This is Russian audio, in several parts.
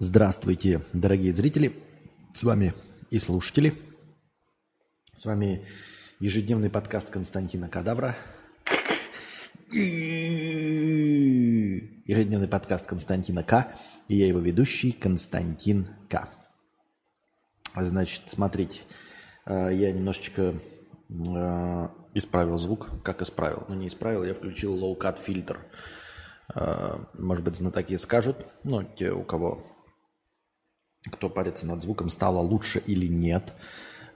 Здравствуйте, дорогие зрители. С вами и слушатели. С вами ежедневный подкаст Константина Кадавра. Ежедневный подкаст Константина К. И я его ведущий Константин К. Значит, смотрите, э, я немножечко э, исправил звук. Как исправил? Ну, не исправил, я включил low-cut фильтр. Э, может быть, знатоки скажут, ну, те, у кого, кто парится над звуком, стало лучше или нет.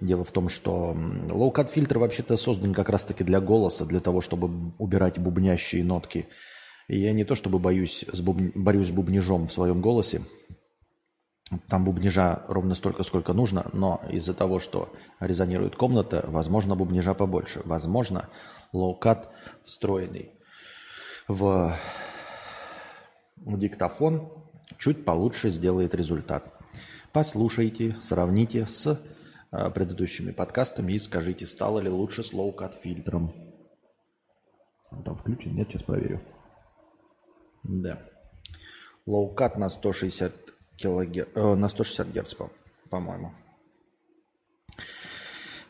Дело в том, что low-cut фильтр вообще-то создан как раз-таки для голоса, для того, чтобы убирать бубнящие нотки. И я не то чтобы боюсь с буб... борюсь с бубнижом в своем голосе, там бубнижа ровно столько, сколько нужно, но из-за того, что резонирует комната, возможно, бубнижа побольше. Возможно, low-cut встроенный в диктофон чуть получше сделает результат. Послушайте, сравните с э, предыдущими подкастами и скажите, стало ли лучше с low-cut фильтром. Там включен? Нет, сейчас проверю. Да. Low-cut на 160 килогер... э, на 160 герц, по-моему.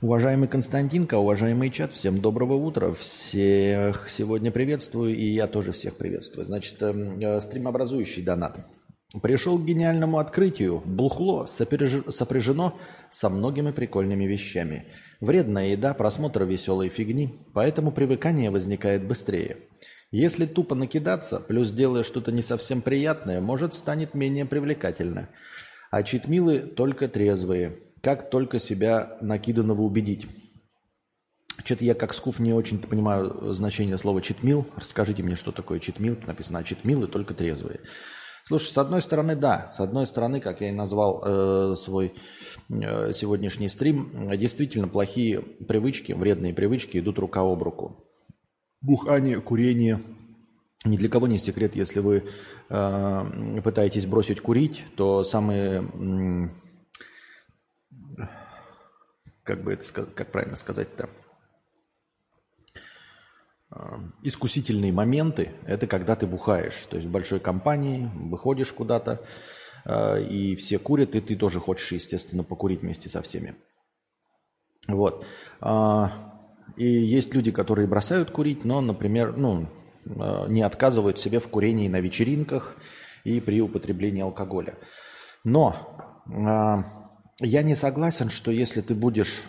Уважаемый Константинка, уважаемый чат, всем доброго утра. Всех сегодня приветствую, и я тоже всех приветствую. Значит, эм, э, стримообразующий донат. Пришел к гениальному открытию. Бухло сопряжено со многими прикольными вещами. Вредная еда, просмотр веселой фигни, поэтому привыкание возникает быстрее. Если тупо накидаться, плюс делая что-то не совсем приятное, может станет менее привлекательно. А читмилы только трезвые – как только себя накиданного убедить? Что-то я как скуф не очень понимаю значение слова читмил. Расскажите мне, что такое читмил. Написано, а читмилы только трезвые. Слушай, с одной стороны, да. С одной стороны, как я и назвал э, свой э, сегодняшний стрим, действительно плохие привычки, вредные привычки идут рука об руку. Бухание, курение. Ни для кого не секрет, если вы э, пытаетесь бросить курить, то самые как бы это как правильно сказать-то, искусительные моменты – это когда ты бухаешь. То есть в большой компании выходишь куда-то, а, и все курят, и ты тоже хочешь, естественно, покурить вместе со всеми. Вот. А, и есть люди, которые бросают курить, но, например, ну, не отказывают себе в курении на вечеринках и при употреблении алкоголя. Но я не согласен, что если ты будешь,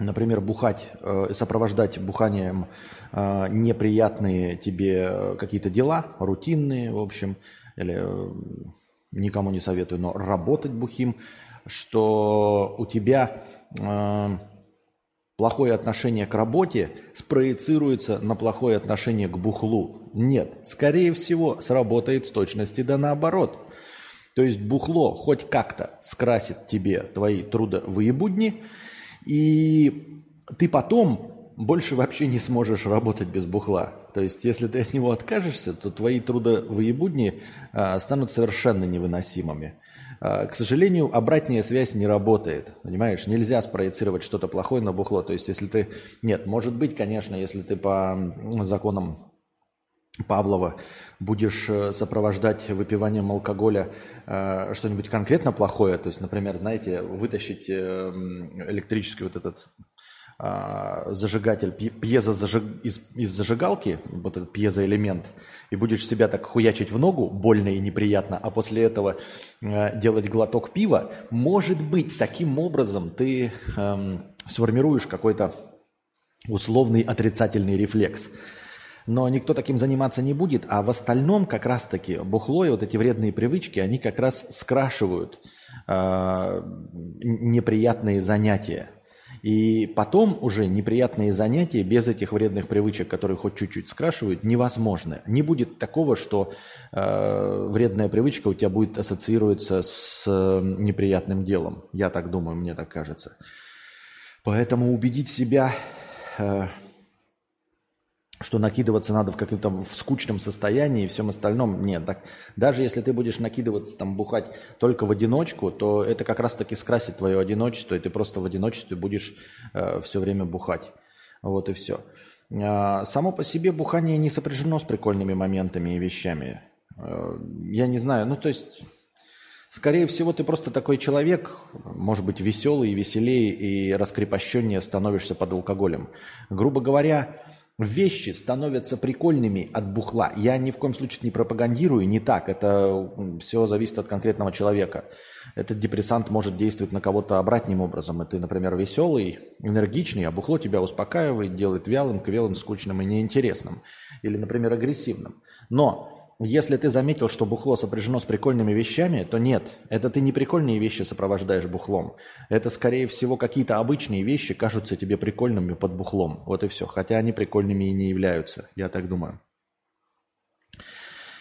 например, бухать, э, сопровождать буханием э, неприятные тебе э, какие-то дела, рутинные, в общем, или никому не советую, но работать бухим, что у тебя плохое отношение к работе спроецируется на плохое отношение к бухлу. Нет, скорее всего, сработает с точности да наоборот – то есть бухло хоть как-то скрасит тебе твои трудовые будни, и ты потом больше вообще не сможешь работать без бухла. То есть, если ты от него откажешься, то твои трудовые будни а, станут совершенно невыносимыми. А, к сожалению, обратная связь не работает. Понимаешь, нельзя спроецировать что-то плохое на бухло. То есть, если ты... Нет, может быть, конечно, если ты по законам Павлова будешь э, сопровождать выпиванием алкоголя э, что-нибудь конкретно плохое, то есть, например, знаете, вытащить э, электрический вот этот э, зажигатель, пьезозажиг... из, из зажигалки, вот этот пьезоэлемент, и будешь себя так хуячить в ногу, больно и неприятно, а после этого э, делать глоток пива, может быть, таким образом ты э, сформируешь какой-то условный отрицательный рефлекс – но никто таким заниматься не будет, а в остальном как раз-таки бухло и вот эти вредные привычки, они как раз скрашивают э, неприятные занятия. И потом уже неприятные занятия без этих вредных привычек, которые хоть чуть-чуть скрашивают, невозможны. Не будет такого, что э, вредная привычка у тебя будет ассоциироваться с э, неприятным делом. Я так думаю, мне так кажется. Поэтому убедить себя... Э, что накидываться надо в каком-то в скучном состоянии и всем остальном. Нет, так даже если ты будешь накидываться, там, бухать только в одиночку, то это как раз-таки скрасит твое одиночество, и ты просто в одиночестве будешь э, все время бухать. Вот и все. Э, само по себе бухание не сопряжено с прикольными моментами и вещами. Э, я не знаю, ну то есть, скорее всего, ты просто такой человек, может быть, веселый, веселее и раскрепощеннее становишься под алкоголем. Грубо говоря, вещи становятся прикольными от бухла. Я ни в коем случае не пропагандирую, не так. Это все зависит от конкретного человека. Этот депрессант может действовать на кого-то обратным образом. И ты, например, веселый, энергичный, а бухло тебя успокаивает, делает вялым, квелым, скучным и неинтересным. Или, например, агрессивным. Но если ты заметил, что бухло сопряжено с прикольными вещами, то нет, это ты не прикольные вещи сопровождаешь бухлом. Это, скорее всего, какие-то обычные вещи кажутся тебе прикольными под бухлом. Вот и все. Хотя они прикольными и не являются, я так думаю.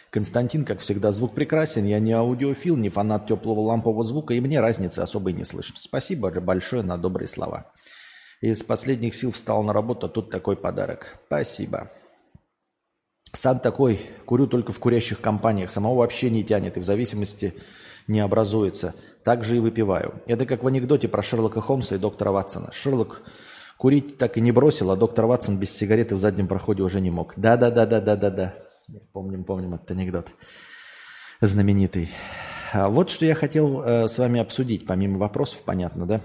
Константин, как всегда, звук прекрасен. Я не аудиофил, не фанат теплого лампового звука, и мне разницы особой не слышно. Спасибо большое на добрые слова. Из последних сил встал на работу, а тут такой подарок. Спасибо. Сам такой, курю только в курящих компаниях, самого вообще не тянет и в зависимости не образуется. Так же и выпиваю. Это как в анекдоте про Шерлока Холмса и доктора Ватсона. Шерлок курить так и не бросил, а доктор Ватсон без сигареты в заднем проходе уже не мог. Да-да-да-да-да-да-да. Помним, помним этот анекдот. Знаменитый. А вот что я хотел э, с вами обсудить, помимо вопросов, понятно, да?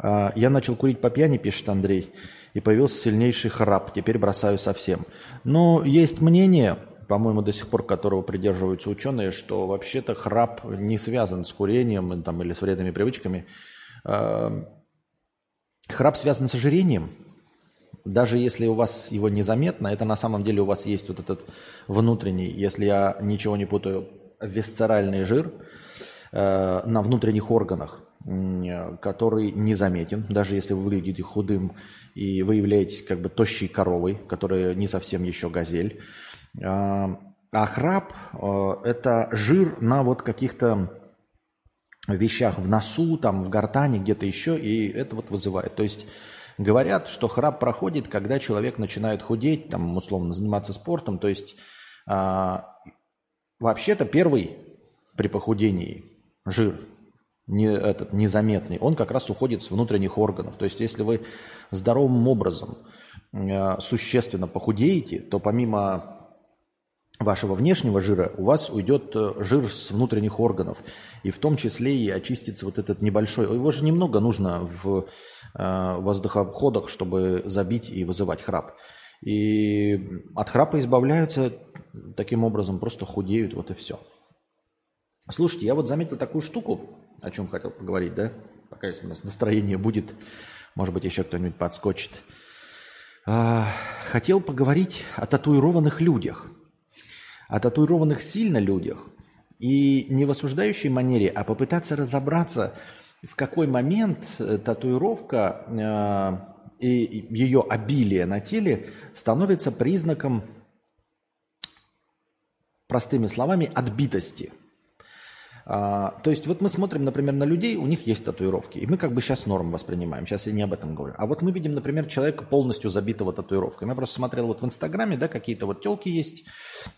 А, я начал курить по пьяни, пишет Андрей, и появился сильнейший храп. Теперь бросаю совсем. Но есть мнение, по-моему, до сих пор которого придерживаются ученые, что вообще-то храп не связан с курением там, или с вредными привычками. А, храп связан с ожирением. Даже если у вас его незаметно, это на самом деле у вас есть вот этот внутренний, если я ничего не путаю, висцеральный жир э, на внутренних органах который незаметен, даже если вы выглядите худым и вы являетесь как бы тощей коровой, которая не совсем еще газель. А, а храп а, – это жир на вот каких-то вещах в носу, там, в гортане, где-то еще, и это вот вызывает. То есть говорят, что храп проходит, когда человек начинает худеть, там, условно, заниматься спортом. То есть а, вообще-то первый при похудении жир не, этот, незаметный, он как раз уходит с внутренних органов. То есть если вы здоровым образом э, существенно похудеете, то помимо вашего внешнего жира у вас уйдет э, жир с внутренних органов. И в том числе и очистится вот этот небольшой. Его же немного нужно в э, воздухоходах, чтобы забить и вызывать храп. И от храпа избавляются таким образом, просто худеют, вот и все. Слушайте, я вот заметил такую штуку, о чем хотел поговорить, да? Пока если у нас настроение будет, может быть, еще кто-нибудь подскочит. А, хотел поговорить о татуированных людях. О татуированных сильно людях. И не в осуждающей манере, а попытаться разобраться, в какой момент э, татуировка э, и ее обилие на теле становится признаком, простыми словами, отбитости – а, то есть вот мы смотрим, например, на людей, у них есть татуировки, и мы как бы сейчас норм воспринимаем, сейчас я не об этом говорю. А вот мы видим, например, человека полностью забитого татуировками. Я просто смотрел вот в Инстаграме, да, какие-то вот телки есть,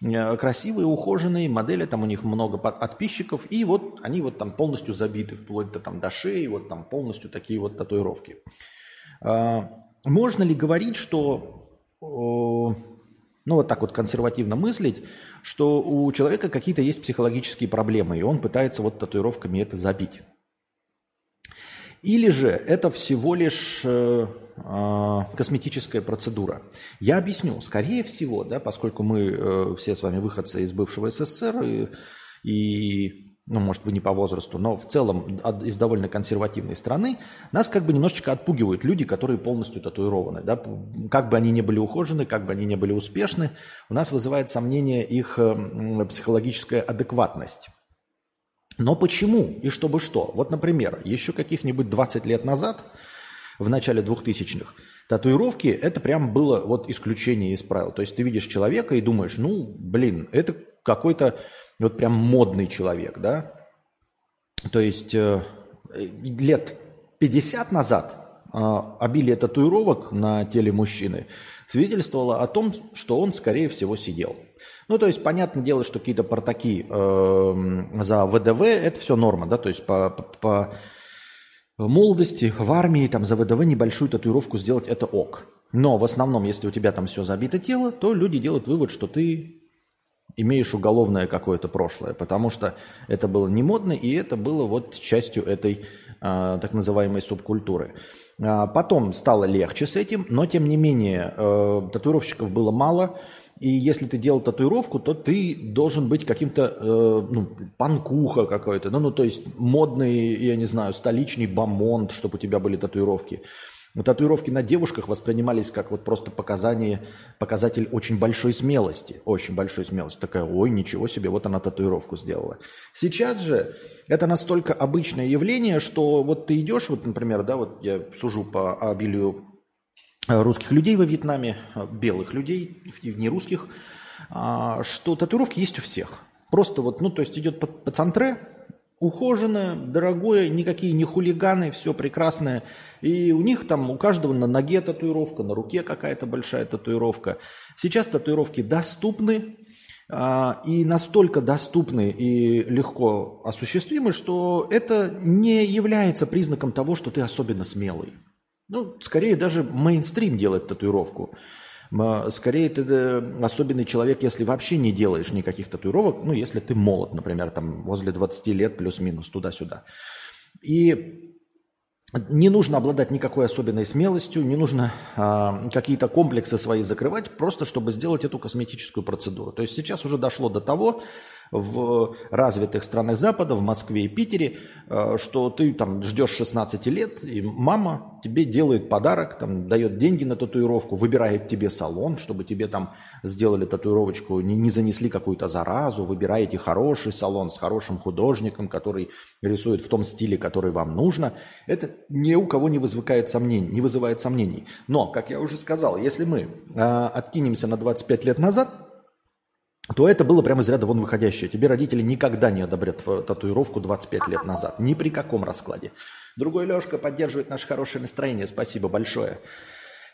э, красивые, ухоженные, модели, там у них много подписчиков, и вот они вот там полностью забиты, вплоть до там до шеи, вот там полностью такие вот татуировки. А, можно ли говорить, что ну вот так вот консервативно мыслить, что у человека какие-то есть психологические проблемы, и он пытается вот татуировками это забить. Или же это всего лишь э, э, косметическая процедура. Я объясню. Скорее всего, да, поскольку мы э, все с вами выходцы из бывшего СССР и, и ну, может, вы не по возрасту, но в целом из довольно консервативной страны, нас как бы немножечко отпугивают люди, которые полностью татуированы. Да? Как бы они ни были ухожены, как бы они ни были успешны, у нас вызывает сомнение их психологическая адекватность. Но почему и чтобы что? Вот, например, еще каких-нибудь 20 лет назад, в начале 2000-х, татуировки – это прям было вот исключение из правил. То есть ты видишь человека и думаешь, ну, блин, это какой-то вот прям модный человек, да. То есть э, лет 50 назад э, обилие татуировок на теле мужчины свидетельствовало о том, что он, скорее всего, сидел. Ну, то есть, понятное дело, что какие-то портаки э, за ВДВ – это все норма, да, то есть по, по, по молодости в армии там за ВДВ небольшую татуировку сделать – это ок. Но в основном, если у тебя там все забито тело, то люди делают вывод, что ты имеешь уголовное какое-то прошлое, потому что это было не модно, и это было вот частью этой а, так называемой субкультуры. А, потом стало легче с этим, но тем не менее э, татуировщиков было мало, и если ты делал татуировку, то ты должен быть каким-то, э, ну, панкуха какой-то, ну, ну, то есть модный, я не знаю, столичный бомонд, чтобы у тебя были татуировки. Татуировки на девушках воспринимались как вот просто показание, показатель очень большой смелости. Очень большой смелости. Такая, ой, ничего себе, вот она татуировку сделала. Сейчас же это настолько обычное явление, что вот ты идешь, вот, например, да, вот я сужу по обилию русских людей во Вьетнаме, белых людей, не русских, а, что татуировки есть у всех. Просто вот, ну, то есть идет по, по центре, ухоженное, дорогое, никакие не хулиганы, все прекрасное. И у них там, у каждого на ноге татуировка, на руке какая-то большая татуировка. Сейчас татуировки доступны, а, и настолько доступны и легко осуществимы, что это не является признаком того, что ты особенно смелый. Ну, скорее даже мейнстрим делает татуировку. Скорее ты особенный человек, если вообще не делаешь никаких татуировок, ну, если ты молод, например, там возле 20 лет плюс-минус, туда-сюда. И не нужно обладать никакой особенной смелостью, не нужно а, какие-то комплексы свои закрывать, просто чтобы сделать эту косметическую процедуру. То есть сейчас уже дошло до того, в развитых странах Запада, в Москве и Питере, э, что ты там ждешь 16 лет, и мама тебе делает подарок, там, дает деньги на татуировку, выбирает тебе салон, чтобы тебе там сделали татуировочку, не, не занесли какую-то заразу, выбираете хороший салон с хорошим художником, который рисует в том стиле, который вам нужно. Это ни у кого не вызывает сомнений, не вызывает сомнений. Но, как я уже сказал, если мы э, откинемся на 25 лет назад, то это было прямо из ряда вон выходящее. Тебе родители никогда не одобрят татуировку 25 лет назад. Ни при каком раскладе. Другой Лешка поддерживает наше хорошее настроение. Спасибо большое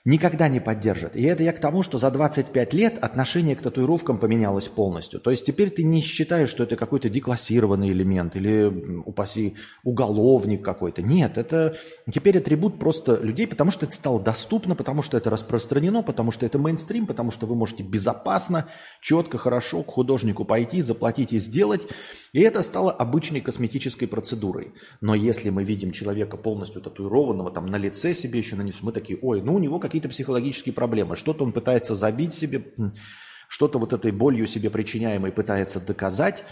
никогда не поддержат. И это я к тому, что за 25 лет отношение к татуировкам поменялось полностью. То есть теперь ты не считаешь, что это какой-то деклассированный элемент или, упаси, уголовник какой-то. Нет, это теперь атрибут просто людей, потому что это стало доступно, потому что это распространено, потому что это мейнстрим, потому что вы можете безопасно, четко, хорошо к художнику пойти, заплатить и сделать. И это стало обычной косметической процедурой. Но если мы видим человека полностью татуированного, там на лице себе еще нанесу, мы такие, ой, ну у него какие-то психологические проблемы, что-то он пытается забить себе, что-то вот этой болью себе причиняемой пытается доказать.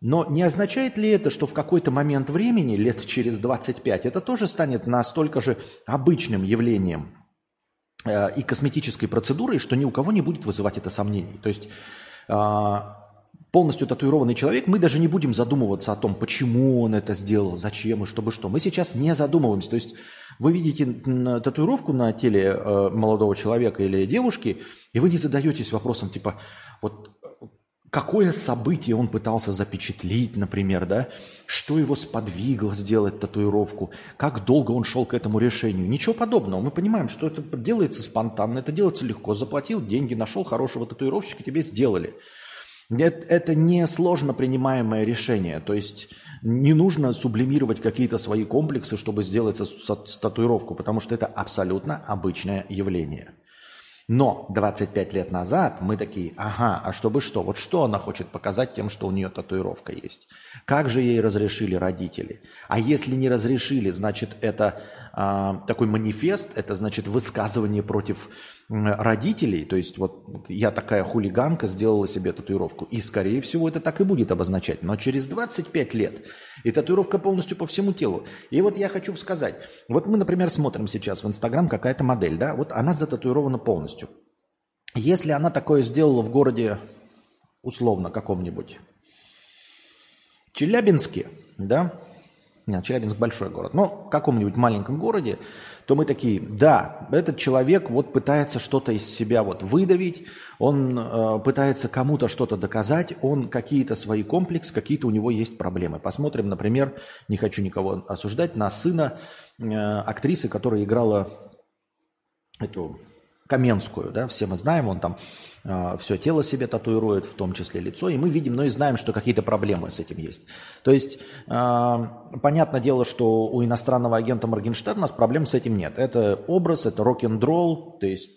Но не означает ли это, что в какой-то момент времени, лет через 25, это тоже станет настолько же обычным явлением э, и косметической процедурой, что ни у кого не будет вызывать это сомнений? То есть а, полностью татуированный человек, мы даже не будем задумываться о том, почему он это сделал, зачем и чтобы что. Мы сейчас не задумываемся. То есть вы видите татуировку на теле э, молодого человека или девушки, и вы не задаетесь вопросом типа, вот какое событие он пытался запечатлить, например, да, что его сподвигло сделать татуировку, как долго он шел к этому решению. Ничего подобного. Мы понимаем, что это делается спонтанно, это делается легко. Заплатил деньги, нашел хорошего татуировщика, тебе сделали. Это не сложно принимаемое решение. То есть не нужно сублимировать какие-то свои комплексы, чтобы сделать татуировку, потому что это абсолютно обычное явление. Но 25 лет назад мы такие, ага, а чтобы что? Вот что она хочет показать тем, что у нее татуировка есть? Как же ей разрешили родители? А если не разрешили, значит это а, такой манифест, это значит высказывание против родителей, то есть вот я такая хулиганка сделала себе татуировку, и скорее всего это так и будет обозначать, но через 25 лет и татуировка полностью по всему телу. И вот я хочу сказать, вот мы, например, смотрим сейчас в Инстаграм какая-то модель, да, вот она зататуирована полностью. Если она такое сделала в городе, условно, каком-нибудь Челябинске, да, нет, Челябинск большой город, но в каком-нибудь маленьком городе, то мы такие, да, этот человек вот пытается что-то из себя вот выдавить, он э, пытается кому-то что-то доказать, он какие-то свои комплексы, какие-то у него есть проблемы. Посмотрим, например, не хочу никого осуждать, на сына э, актрисы, которая играла эту Каменскую, да, все мы знаем, он там э, все тело себе татуирует, в том числе лицо, и мы видим, но и знаем, что какие-то проблемы с этим есть. То есть, э, понятное дело, что у иностранного агента Моргенштерна проблем с этим нет. Это образ, это рок-н-ролл, то есть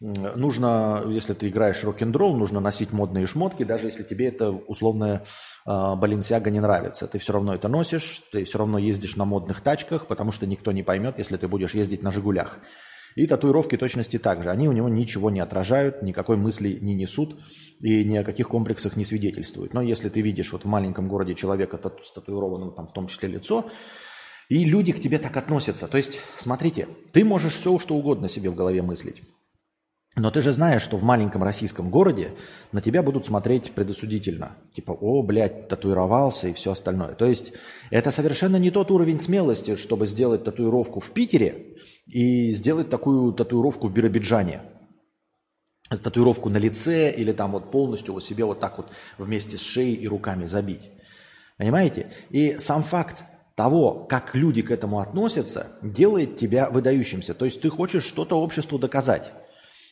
нужно, если ты играешь рок-н-ролл, нужно носить модные шмотки, даже если тебе это условная э, Баленсиага не нравится. Ты все равно это носишь, ты все равно ездишь на модных тачках, потому что никто не поймет, если ты будешь ездить на «Жигулях». И татуировки точности так же. Они у него ничего не отражают, никакой мысли не несут и ни о каких комплексах не свидетельствуют. Но если ты видишь вот в маленьком городе человека с татуированным там в том числе лицо, и люди к тебе так относятся. То есть, смотрите, ты можешь все, что угодно себе в голове мыслить. Но ты же знаешь, что в маленьком российском городе на тебя будут смотреть предосудительно. Типа, о, блядь, татуировался и все остальное. То есть это совершенно не тот уровень смелости, чтобы сделать татуировку в Питере и сделать такую татуировку в Биробиджане. Татуировку на лице или там вот полностью вот себе вот так вот вместе с шеей и руками забить. Понимаете? И сам факт того, как люди к этому относятся, делает тебя выдающимся. То есть ты хочешь что-то обществу доказать.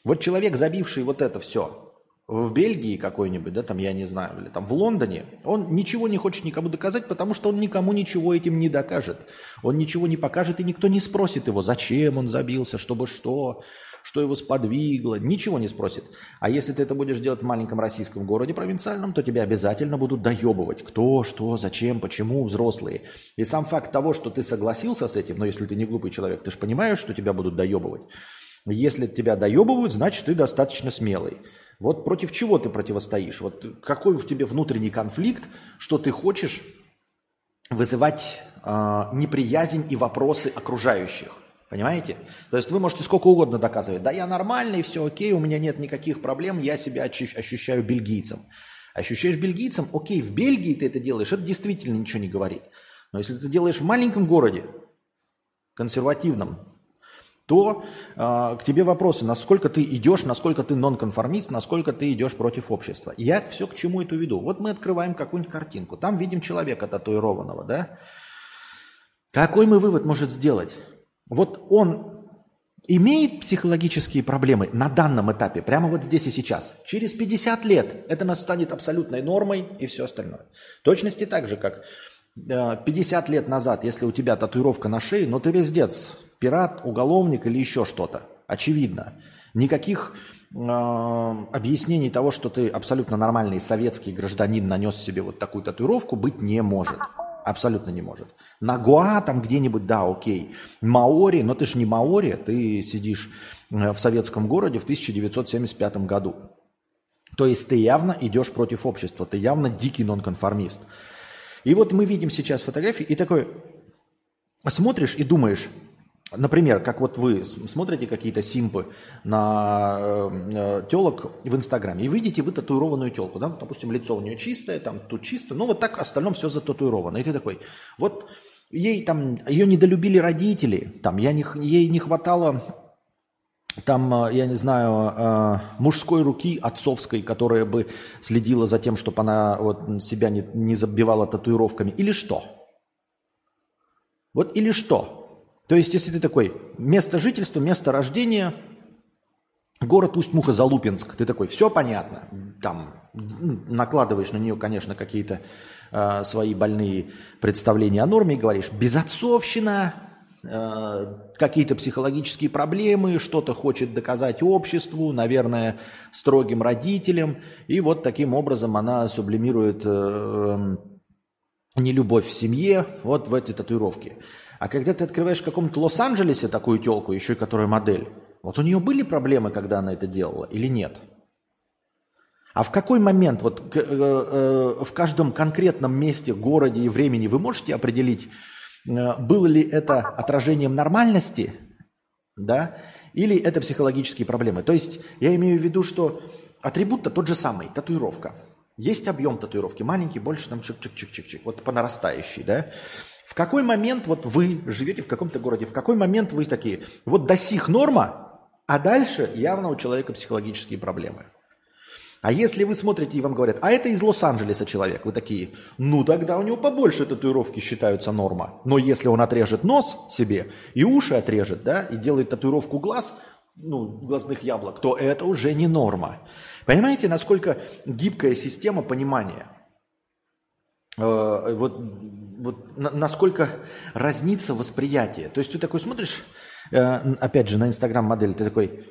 Вот человек, забивший вот это все в Бельгии какой-нибудь, да, там, я не знаю, или там в Лондоне, он ничего не хочет никому доказать, потому что он никому ничего этим не докажет. Он ничего не покажет, и никто не спросит его, зачем он забился, чтобы что что его сподвигло, ничего не спросит. А если ты это будешь делать в маленьком российском городе провинциальном, то тебя обязательно будут доебывать. Кто, что, зачем, почему, взрослые. И сам факт того, что ты согласился с этим, но если ты не глупый человек, ты же понимаешь, что тебя будут доебывать. Если тебя доебывают, значит, ты достаточно смелый. Вот против чего ты противостоишь? Вот какой в тебе внутренний конфликт, что ты хочешь вызывать э, неприязнь и вопросы окружающих? Понимаете? То есть вы можете сколько угодно доказывать. Да я нормальный, все окей, у меня нет никаких проблем, я себя ощущаю бельгийцем. Ощущаешь бельгийцем, окей, в Бельгии ты это делаешь, это действительно ничего не говорит. Но если ты делаешь в маленьком городе, консервативном, то э, к тебе вопросы, насколько ты идешь, насколько ты нонконформист, насколько ты идешь против общества. Я все к чему это веду. Вот мы открываем какую-нибудь картинку, там видим человека татуированного, да? Какой мы вывод может сделать? Вот он имеет психологические проблемы на данном этапе, прямо вот здесь и сейчас. Через 50 лет это нас станет абсолютной нормой и все остальное. В точности так же, как 50 э, лет назад, если у тебя татуировка на шее, но ты вездец, пират, уголовник или еще что-то. Очевидно. Никаких э, объяснений того, что ты абсолютно нормальный советский гражданин нанес себе вот такую татуировку, быть не может. Абсолютно не может. На Гуа там где-нибудь, да, окей. Маори, но ты же не Маори, ты сидишь э, в советском городе в 1975 году. То есть ты явно идешь против общества, ты явно дикий нонконформист. И вот мы видим сейчас фотографии, и такой смотришь и думаешь, Например, как вот вы смотрите какие-то симпы на э, телок в Инстаграме и видите вы татуированную телку, да, допустим, лицо у нее чистое, там тут чисто, ну вот так остальном все зататуировано. И ты такой, вот ей там, ее недолюбили родители, там, я не, ей не хватало там, э, я не знаю, э, мужской руки отцовской, которая бы следила за тем, чтобы она вот себя не, не забивала татуировками, или что? Вот или что? То есть, если ты такой, место жительства, место рождения, город Усть-Муха-Залупинск, ты такой, все понятно, там накладываешь на нее, конечно, какие-то э, свои больные представления о норме и говоришь, безотцовщина, какие-то психологические проблемы, что-то хочет доказать обществу, наверное, строгим родителям, и вот таким образом она сублимирует э, нелюбовь в семье вот в этой татуировке. А когда ты открываешь в каком-то Лос-Анджелесе такую телку, еще и которая модель, вот у нее были проблемы, когда она это делала или нет? А в какой момент, вот э, э, в каждом конкретном месте, городе и времени вы можете определить, э, было ли это отражением нормальности, да, или это психологические проблемы? То есть я имею в виду, что атрибут-то тот же самый, татуировка. Есть объем татуировки, маленький, больше там чик-чик-чик-чик-чик, вот по нарастающей, да. В какой момент вот вы живете в каком-то городе, в какой момент вы такие, вот до сих норма, а дальше явно у человека психологические проблемы. А если вы смотрите и вам говорят, а это из Лос-Анджелеса человек, вы такие, ну тогда у него побольше татуировки считаются норма. Но если он отрежет нос себе и уши отрежет, да, и делает татуировку глаз, ну, глазных яблок, то это уже не норма. Понимаете, насколько гибкая система понимания – Э, вот, вот насколько разнится восприятие. То есть ты такой смотришь, э, опять же, на Инстаграм модель, ты такой,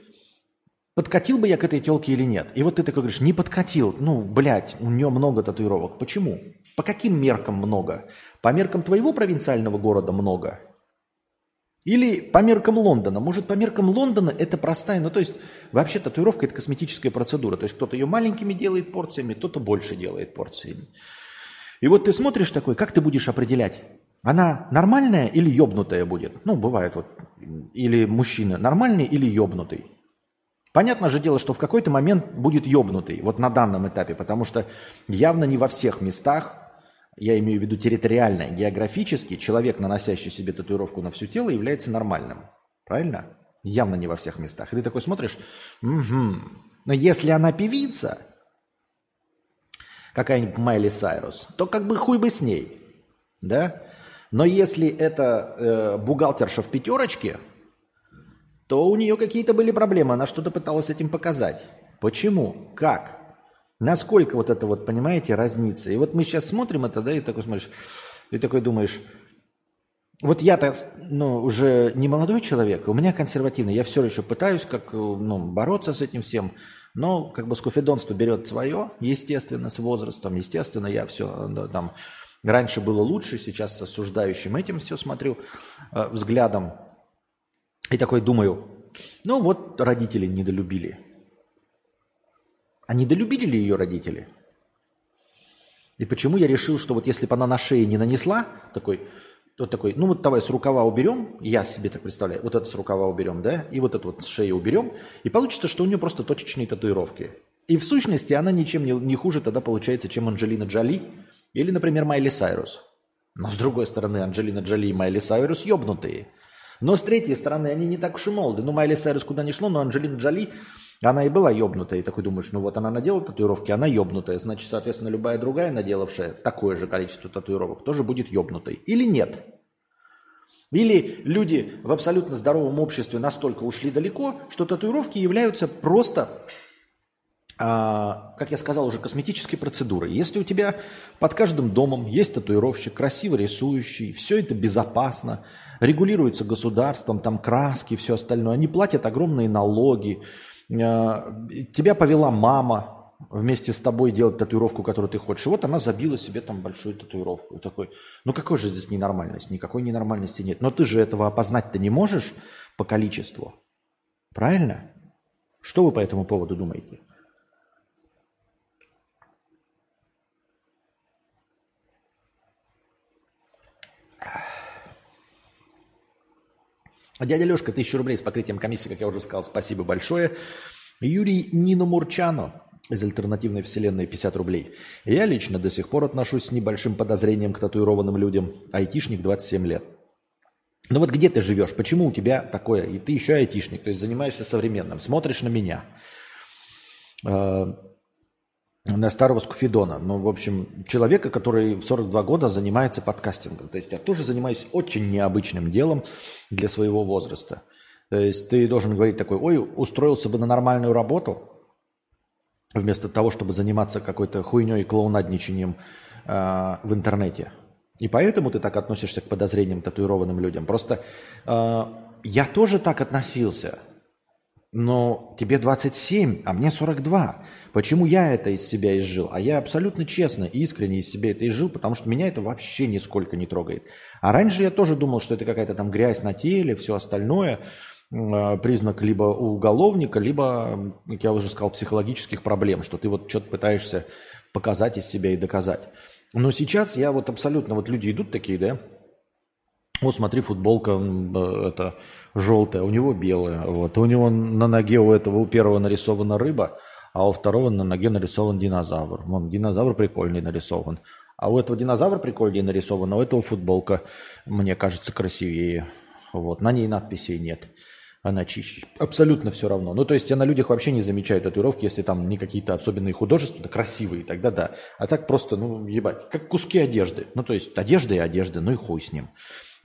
подкатил бы я к этой телке или нет? И вот ты такой говоришь, не подкатил. Ну, блядь, у нее много татуировок. Почему? По каким меркам много? По меркам твоего провинциального города много? Или по меркам Лондона? Может, по меркам Лондона это простая, ну то есть вообще татуировка это косметическая процедура. То есть кто-то ее маленькими делает порциями, кто-то больше делает порциями. И вот ты смотришь такой, как ты будешь определять, она нормальная или ёбнутая будет? Ну, бывает вот. Или мужчина нормальный или ёбнутый. Понятно же дело, что в какой-то момент будет ёбнутый, вот на данном этапе, потому что явно не во всех местах, я имею в виду территориально, географически, человек, наносящий себе татуировку на все тело, является нормальным. Правильно? Явно не во всех местах. И ты такой смотришь, угу. но если она певица, какая-нибудь Майли Сайрус, то как бы хуй бы с ней. Да? Но если это э, бухгалтерша в пятерочке, то у нее какие-то были проблемы, она что-то пыталась этим показать. Почему? Как? Насколько вот это вот, понимаете, разница? И вот мы сейчас смотрим это, да, и такой смотришь, и такой думаешь, вот я-то ну, уже не молодой человек, у меня консервативный, я все еще пытаюсь как ну, бороться с этим всем, но как бы скуфидонство берет свое, естественно, с возрастом, естественно, я все да, там, раньше было лучше, сейчас с осуждающим этим все смотрю э, взглядом, и такой думаю, ну вот родители недолюбили. А недолюбили ли ее родители? И почему я решил, что вот если бы она на шее не нанесла, такой, вот такой, ну вот давай с рукава уберем, я себе так представляю, вот это с рукава уберем, да, и вот это вот с шеи уберем, и получится, что у нее просто точечные татуировки. И в сущности она ничем не, не хуже тогда получается, чем Анджелина Джоли или, например, Майли Сайрус. Но с другой стороны, Анджелина Джоли и Майли Сайрус ебнутые. Но с третьей стороны, они не так уж и молоды. Ну, Майли Сайрус куда не шло, но Анджелина Джоли, она и была ебнутая. И такой думаешь, ну вот она надела татуировки, она ебнутая. Значит, соответственно, любая другая, наделавшая такое же количество татуировок, тоже будет ебнутой. Или нет? Или люди в абсолютно здоровом обществе настолько ушли далеко, что татуировки являются просто как я сказал, уже косметической процедуры. Если у тебя под каждым домом есть татуировщик, красиво рисующий, все это безопасно, регулируется государством, там краски, все остальное, они платят огромные налоги, а, тебя повела мама вместе с тобой делать татуировку, которую ты хочешь. Вот она забила себе там большую татуировку. И такой, ну какой же здесь ненормальность? Никакой ненормальности нет. Но ты же этого опознать-то не можешь по количеству. Правильно? Что вы по этому поводу думаете? Дядя Лешка, тысячу рублей с покрытием комиссии, как я уже сказал, спасибо большое. Юрий Нино Мурчано из альтернативной вселенной 50 рублей. Я лично до сих пор отношусь с небольшим подозрением к татуированным людям. Айтишник 27 лет. Ну вот где ты живешь? Почему у тебя такое? И ты еще айтишник, то есть занимаешься современным. Смотришь на меня. На старого Скуфидона. Ну, в общем, человека, который в 42 года занимается подкастингом. То есть я тоже занимаюсь очень необычным делом для своего возраста. То есть ты должен говорить такой, ой, устроился бы на нормальную работу, вместо того, чтобы заниматься какой-то хуйней и клоунадничанием э, в интернете. И поэтому ты так относишься к подозрениям татуированным людям. Просто э, я тоже так относился – но тебе 27, а мне 42. Почему я это из себя изжил? А я абсолютно честно искренне из себя это изжил, потому что меня это вообще нисколько не трогает. А раньше я тоже думал, что это какая-то там грязь на теле, все остальное, а, признак либо уголовника, либо, как я уже сказал, психологических проблем, что ты вот что-то пытаешься показать из себя и доказать. Но сейчас я вот абсолютно, вот люди идут такие, да, вот смотри, футболка это желтая, у него белая. Вот. У него на ноге у этого у первого нарисована рыба, а у второго на ноге нарисован динозавр. Вон, динозавр прикольный нарисован. А у этого динозавра прикольнее нарисован, а у этого футболка, мне кажется, красивее. Вот. На ней надписей нет. Она чище. Абсолютно все равно. Ну, то есть я на людях вообще не замечаю татуировки, если там не какие-то особенные художества, красивые, тогда да. А так просто, ну, ебать, как куски одежды. Ну, то есть одежда и одежда, ну и хуй с ним.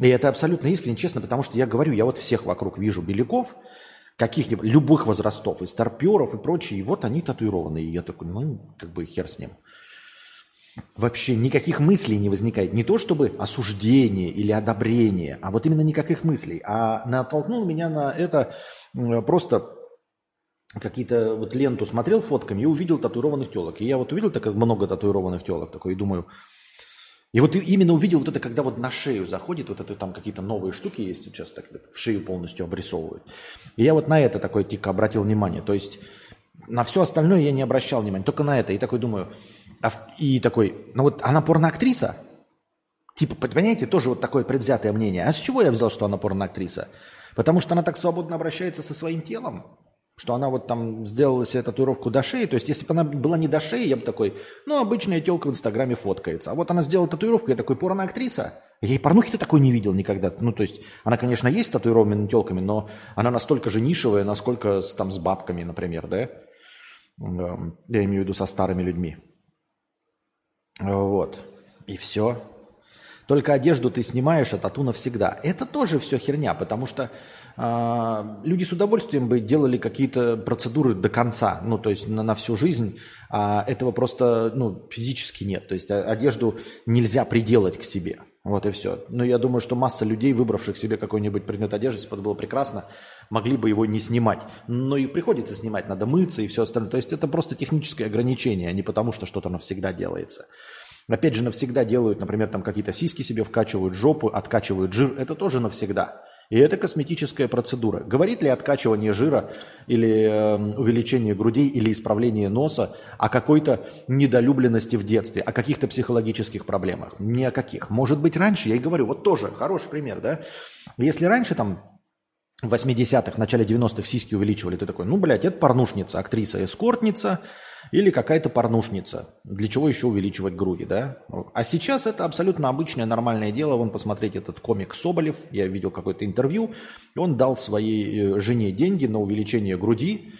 И это абсолютно искренне, честно, потому что я говорю, я вот всех вокруг вижу беляков, каких-либо, любых возрастов, и старперов, и прочее, и вот они татуированные. И я такой, ну, как бы хер с ним. Вообще никаких мыслей не возникает. Не то чтобы осуждение или одобрение, а вот именно никаких мыслей. А натолкнул меня на это просто какие-то вот ленту смотрел фотками и увидел татуированных телок. И я вот увидел так много татуированных телок такой и думаю, и вот именно увидел вот это, когда вот на шею заходит, вот это там какие-то новые штуки есть, сейчас так в шею полностью обрисовывают. И я вот на это такой тихо обратил внимание. То есть на все остальное я не обращал внимания, только на это. И такой думаю, а, и такой, ну вот она порноактриса? Типа, понимаете, тоже вот такое предвзятое мнение. А с чего я взял, что она порноактриса? Потому что она так свободно обращается со своим телом, что она вот там сделала себе татуировку до шеи. То есть, если бы она была не до шеи, я бы такой, ну, обычная телка в Инстаграме фоткается. А вот она сделала татуировку, я такой, порноактриса. Я и порнухи-то такой не видел никогда. Ну, то есть, она, конечно, есть татуированными телками, но она настолько же нишевая, насколько с, там с бабками, например, да? Я имею в виду со старыми людьми. Вот. И все. Только одежду ты снимаешь, а тату навсегда. Это тоже все херня, потому что люди с удовольствием бы делали какие-то процедуры до конца, ну, то есть на, на всю жизнь, а этого просто, ну, физически нет. То есть одежду нельзя приделать к себе. Вот и все. Но я думаю, что масса людей, выбравших себе какой-нибудь предмет одежды, если бы это было прекрасно, могли бы его не снимать. Но и приходится снимать, надо мыться и все остальное. То есть это просто техническое ограничение, а не потому, что что-то навсегда делается. Опять же, навсегда делают, например, там какие-то сиськи себе вкачивают, жопу, откачивают жир. Это тоже навсегда. И это косметическая процедура. Говорит ли откачивание жира или э, увеличение грудей или исправление носа о какой-то недолюбленности в детстве, о каких-то психологических проблемах? Ни о каких. Может быть, раньше, я и говорю, вот тоже хороший пример, да? Если раньше там в 80-х, в начале 90-х сиськи увеличивали, ты такой, ну, блядь, это порнушница, актриса-эскортница, или какая-то порнушница. Для чего еще увеличивать груди, да? А сейчас это абсолютно обычное нормальное дело. Вон посмотреть этот комик Соболев. Я видел какое-то интервью. И он дал своей э, жене деньги на увеличение груди.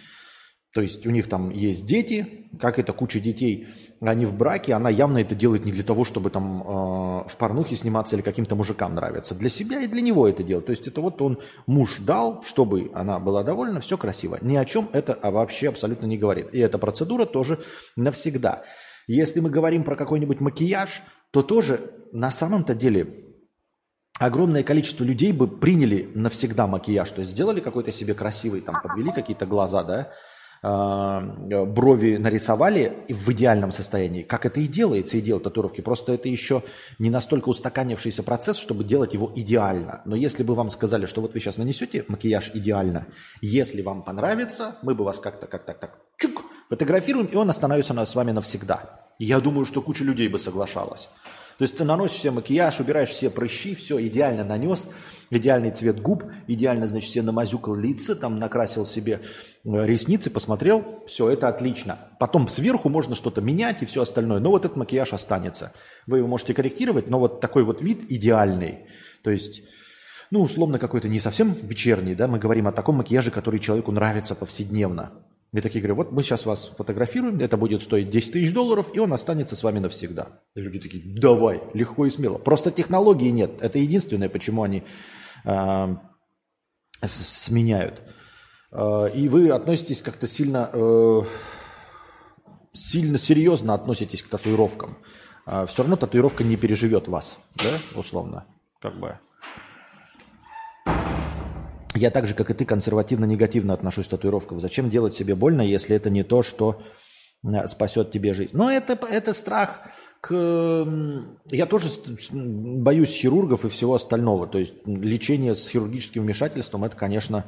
То есть у них там есть дети, как это куча детей, они в браке, она явно это делает не для того, чтобы там э, в порнухе сниматься или каким-то мужикам нравиться. Для себя и для него это делает. То есть это вот он муж дал, чтобы она была довольна, все красиво. Ни о чем это вообще абсолютно не говорит. И эта процедура тоже навсегда. Если мы говорим про какой-нибудь макияж, то тоже на самом-то деле огромное количество людей бы приняли навсегда макияж. То есть сделали какой-то себе красивый, там подвели какие-то глаза, да, а, брови нарисовали в идеальном состоянии, как это и делается, и делают татуировки. Просто это еще не настолько устаканившийся процесс, чтобы делать его идеально. Но если бы вам сказали, что вот вы сейчас нанесете макияж идеально, если вам понравится, мы бы вас как-то, как так, так, чук, фотографируем, и он остановится с вами навсегда. Я думаю, что куча людей бы соглашалась. То есть ты наносишь себе макияж, убираешь все прыщи, все идеально нанес, идеальный цвет губ, идеально, значит, себе намазюкал лица, там накрасил себе э, ресницы, посмотрел, все, это отлично. Потом сверху можно что-то менять и все остальное, но вот этот макияж останется. Вы его можете корректировать, но вот такой вот вид идеальный. То есть, ну, условно какой-то не совсем вечерний, да, мы говорим о таком макияже, который человеку нравится повседневно. И такие говорю, вот мы сейчас вас фотографируем, это будет стоить 10 тысяч долларов, и он останется с вами навсегда. И люди такие, давай, легко и смело. Просто технологии нет. Это единственное, почему они сменяют. Э, и вы относитесь как-то сильно, э, сильно серьезно относитесь к татуировкам. Э, все равно татуировка не переживет вас, да, условно, как бы. Я так же, как и ты, консервативно-негативно отношусь к татуировкам. Зачем делать себе больно, если это не то, что спасет тебе жизнь? Но это, это страх. Я тоже боюсь хирургов и всего остального. То есть лечение с хирургическим вмешательством, это, конечно,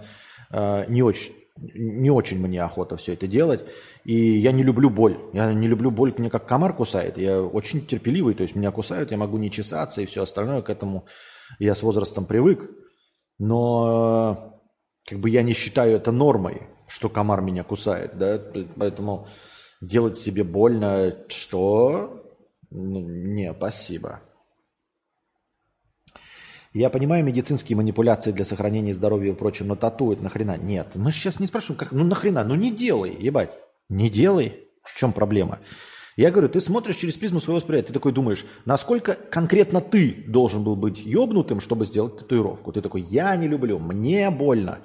э, не очень, не очень мне охота все это делать. И я не люблю боль. Я не люблю боль, мне как комар кусает. Я очень терпеливый, то есть меня кусают, я могу не чесаться и все остальное. К этому я с возрастом привык. Но как бы я не считаю это нормой, что комар меня кусает, да, поэтому делать себе больно, что? Ну, не, спасибо. Я понимаю медицинские манипуляции для сохранения здоровья и прочее, но тату это нахрена? Нет, мы сейчас не спрашиваем, как, ну нахрена, ну не делай, ебать, не делай. В чем проблема? Я говорю, ты смотришь через призму своего восприятия, ты такой думаешь, насколько конкретно ты должен был быть ебнутым, чтобы сделать татуировку. Ты такой, я не люблю, мне больно.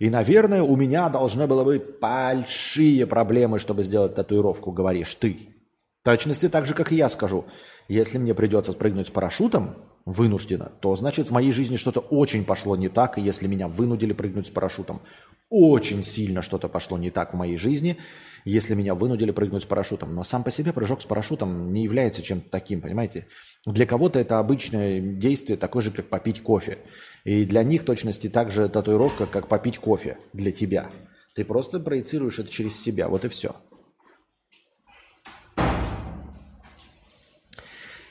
И, наверное, у меня должны было быть большие проблемы, чтобы сделать татуировку, говоришь ты. Точности так же, как и я скажу. Если мне придется спрыгнуть с парашютом, вынужденно, то значит в моей жизни что-то очень пошло не так, если меня вынудили прыгнуть с парашютом, очень сильно что-то пошло не так в моей жизни, если меня вынудили прыгнуть с парашютом. Но сам по себе прыжок с парашютом не является чем-то таким, понимаете? Для кого-то это обычное действие, такое же, как попить кофе. И для них точности так же татуировка, как попить кофе для тебя. Ты просто проецируешь это через себя, вот и все.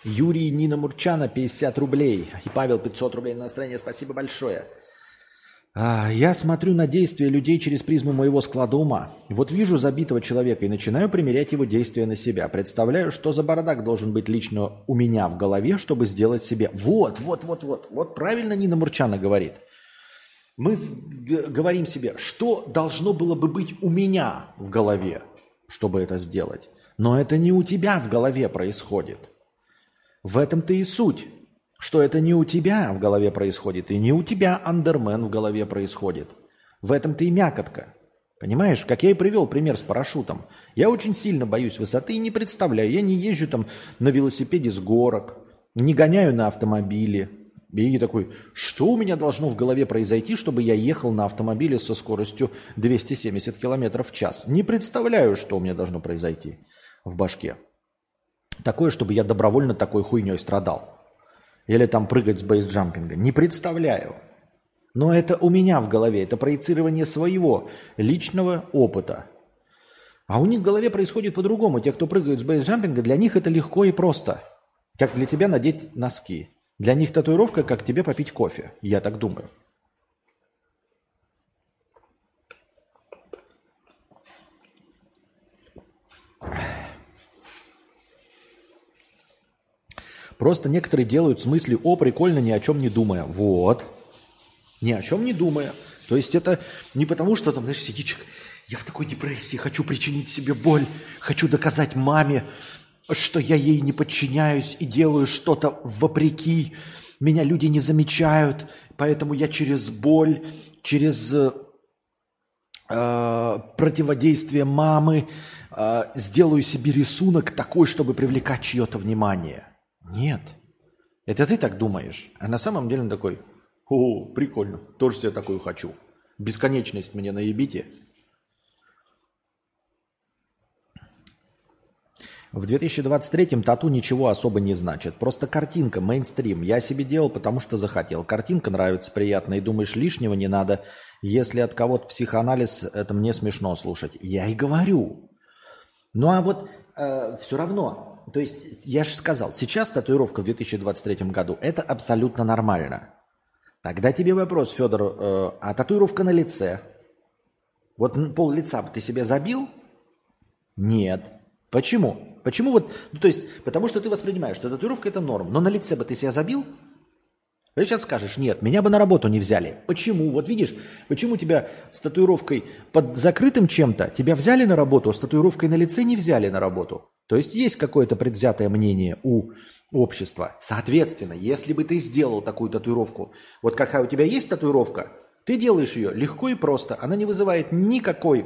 Юрий Нина Мурчана 50 рублей. И Павел 500 рублей на настроение. Спасибо большое. А, я смотрю на действия людей через призму моего склада ума. Вот вижу забитого человека и начинаю примерять его действия на себя. Представляю, что за бардак должен быть лично у меня в голове, чтобы сделать себе... Вот, вот, вот, вот. Вот правильно Нина Мурчана говорит. Мы говорим себе, что должно было бы быть у меня в голове, чтобы это сделать. Но это не у тебя в голове происходит. В этом-то и суть, что это не у тебя в голове происходит, и не у тебя андермен в голове происходит. В этом-то и мякотка. Понимаешь, как я и привел пример с парашютом. Я очень сильно боюсь высоты и не представляю. Я не езжу там на велосипеде с горок, не гоняю на автомобиле. И такой, что у меня должно в голове произойти, чтобы я ехал на автомобиле со скоростью 270 км в час? Не представляю, что у меня должно произойти в башке такое, чтобы я добровольно такой хуйней страдал. Или там прыгать с бейсджампинга. Не представляю. Но это у меня в голове, это проецирование своего личного опыта. А у них в голове происходит по-другому. Те, кто прыгают с бейсджампинга, для них это легко и просто. Как для тебя надеть носки. Для них татуировка, как тебе попить кофе. Я так думаю. Просто некоторые делают с мыслью, о, прикольно, ни о чем не думая. Вот. Ни о чем не думая. То есть это не потому, что там, знаешь, сидишь, я в такой депрессии, хочу причинить себе боль, хочу доказать маме, что я ей не подчиняюсь и делаю что-то вопреки. Меня люди не замечают, поэтому я через боль, через э, э противодействие мамы э, сделаю себе рисунок такой, чтобы привлекать чье-то внимание. Нет. Это ты так думаешь. А на самом деле он такой, о, прикольно, тоже себе такую хочу. Бесконечность мне наебите. В 2023-м тату ничего особо не значит. Просто картинка, мейнстрим. Я себе делал, потому что захотел. Картинка нравится, приятно. И думаешь, лишнего не надо. Если от кого-то психоанализ, это мне смешно слушать. Я и говорю. Ну а вот э, все равно то есть я же сказал, сейчас татуировка в 2023 году – это абсолютно нормально. Тогда тебе вопрос, Федор, э, а татуировка на лице? Вот пол лица бы ты себе забил? Нет. Почему? Почему вот, ну то есть, потому что ты воспринимаешь, что татуировка это норм, но на лице бы ты себя забил? Ты сейчас скажешь, нет, меня бы на работу не взяли. Почему? Вот видишь, почему тебя с татуировкой под закрытым чем-то, тебя взяли на работу, а с татуировкой на лице не взяли на работу? То есть есть какое-то предвзятое мнение у общества. Соответственно, если бы ты сделал такую татуировку, вот какая у тебя есть татуировка, ты делаешь ее легко и просто, она не вызывает никакой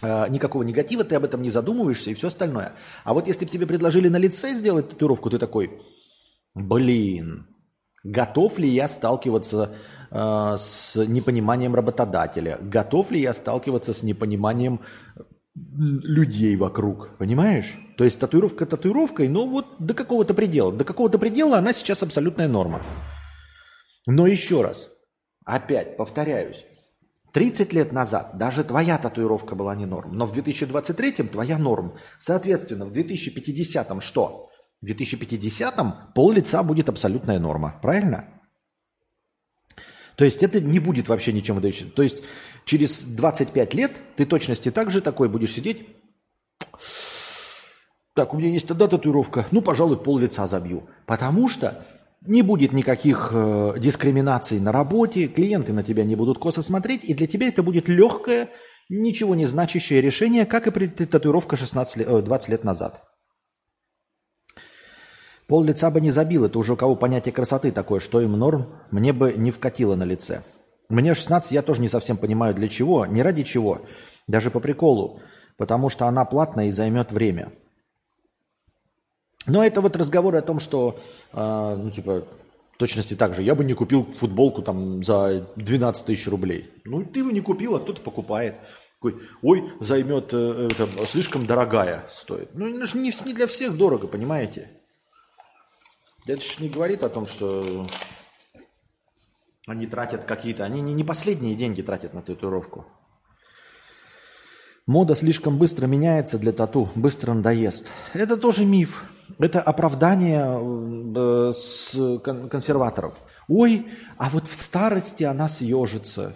э, никакого негатива, ты об этом не задумываешься и все остальное. А вот если бы тебе предложили на лице сделать татуировку, ты такой, блин, готов ли я сталкиваться э, с непониманием работодателя, готов ли я сталкиваться с непониманием людей вокруг, понимаешь? То есть татуировка татуировкой, но вот до какого-то предела. До какого-то предела она сейчас абсолютная норма. Но еще раз, опять повторяюсь, 30 лет назад даже твоя татуировка была не норм, но в 2023-м твоя норм. Соответственно, в 2050-м что? В 2050-м пол лица будет абсолютная норма, правильно? То есть это не будет вообще ничем выдающимся. То есть через 25 лет ты точности так же такой будешь сидеть. Так, у меня есть тогда татуировка. Ну, пожалуй, пол лица забью. Потому что не будет никаких э, дискриминаций на работе, клиенты на тебя не будут косо смотреть, и для тебя это будет легкое, ничего не значащее решение, как и при татуировка 16 лет, э, 20 лет назад. Пол лица бы не забил, это уже у кого понятие красоты такое, что им норм, мне бы не вкатило на лице. Мне 16, я тоже не совсем понимаю для чего, не ради чего, даже по приколу, потому что она платная и займет время. Но это вот разговоры о том, что, э, ну, типа, точности так же. Я бы не купил футболку там за 12 тысяч рублей. Ну, ты его не купил, а кто-то покупает. Такой, ой, займет, э, это, слишком дорогая стоит. Ну, это же не, не для всех дорого, понимаете? Это же не говорит о том, что они тратят какие-то... Они не, последние деньги тратят на татуировку. Мода слишком быстро меняется для тату, быстро надоест. Это тоже миф. Это оправдание э, с консерваторов. Ой, а вот в старости она съежится.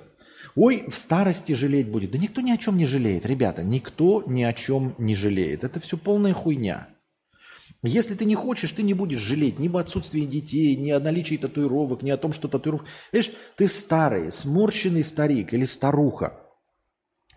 Ой, в старости жалеть будет. Да никто ни о чем не жалеет, ребята. Никто ни о чем не жалеет. Это все полная хуйня. Если ты не хочешь, ты не будешь жалеть ни об отсутствии детей, ни о наличии татуировок, ни о том, что татуировка... Видишь, ты старый, сморщенный старик или старуха.